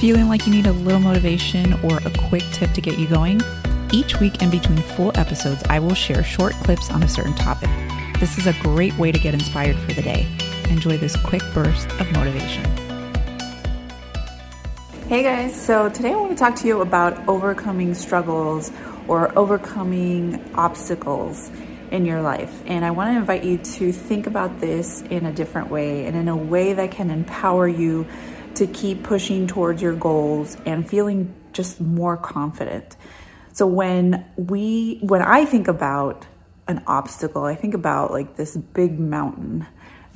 Feeling like you need a little motivation or a quick tip to get you going? Each week in between full episodes, I will share short clips on a certain topic. This is a great way to get inspired for the day. Enjoy this quick burst of motivation. Hey guys, so today I want to talk to you about overcoming struggles or overcoming obstacles in your life. And I want to invite you to think about this in a different way and in a way that can empower you to keep pushing towards your goals and feeling just more confident. So when we when I think about an obstacle, I think about like this big mountain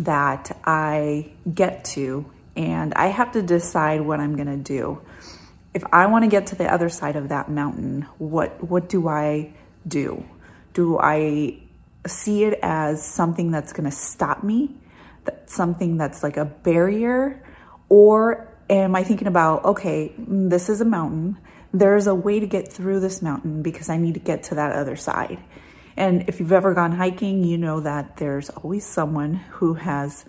that I get to and I have to decide what I'm going to do. If I want to get to the other side of that mountain, what what do I do? Do I see it as something that's going to stop me? That something that's like a barrier or am I thinking about, okay, this is a mountain. There's a way to get through this mountain because I need to get to that other side. And if you've ever gone hiking, you know that there's always someone who has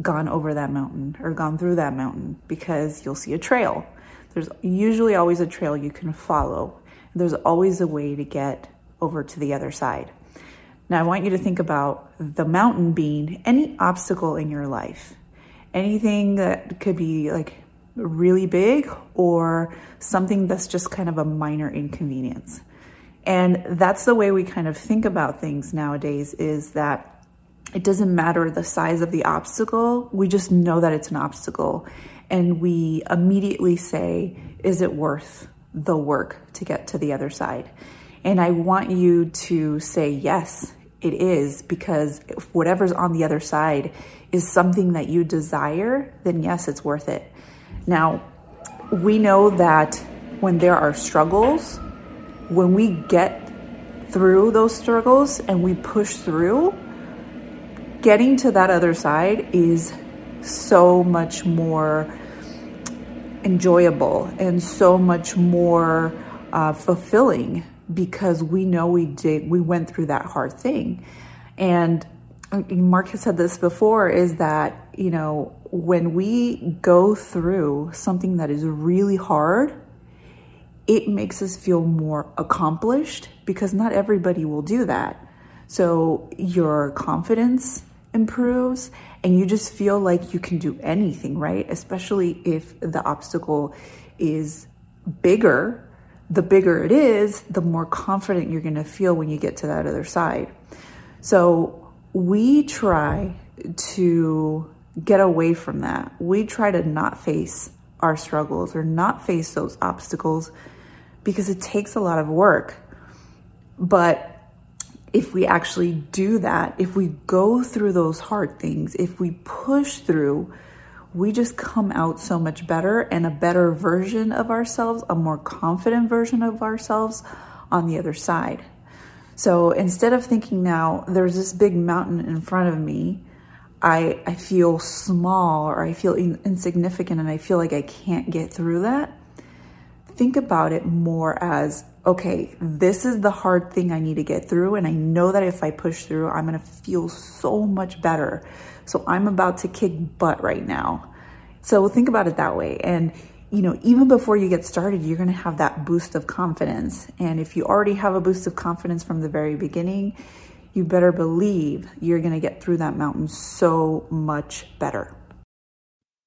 gone over that mountain or gone through that mountain because you'll see a trail. There's usually always a trail you can follow. There's always a way to get over to the other side. Now, I want you to think about the mountain being any obstacle in your life anything that could be like really big or something that's just kind of a minor inconvenience. And that's the way we kind of think about things nowadays is that it doesn't matter the size of the obstacle, we just know that it's an obstacle. And we immediately say, is it worth the work to get to the other side? And I want you to say, yes, it is, because whatever's on the other side is something that you desire, then yes, it's worth it. Now, we know that when there are struggles, when we get through those struggles and we push through, getting to that other side is so much more enjoyable and so much more uh, fulfilling because we know we did we went through that hard thing and Mark has said this before is that, you know, when we go through something that is really hard, it makes us feel more accomplished because not everybody will do that. So your confidence improves and you just feel like you can do anything, right? Especially if the obstacle is bigger. The bigger it is, the more confident you're going to feel when you get to that other side. So we try to get away from that. We try to not face our struggles or not face those obstacles because it takes a lot of work. But if we actually do that, if we go through those hard things, if we push through, we just come out so much better and a better version of ourselves, a more confident version of ourselves on the other side. So instead of thinking now there's this big mountain in front of me, I, I feel small or I feel in, insignificant and I feel like I can't get through that. Think about it more as okay, this is the hard thing I need to get through. And I know that if I push through, I'm going to feel so much better. So I'm about to kick butt right now. So think about it that way. And you know, even before you get started, you're going to have that boost of confidence. And if you already have a boost of confidence from the very beginning, you better believe you're going to get through that mountain so much better.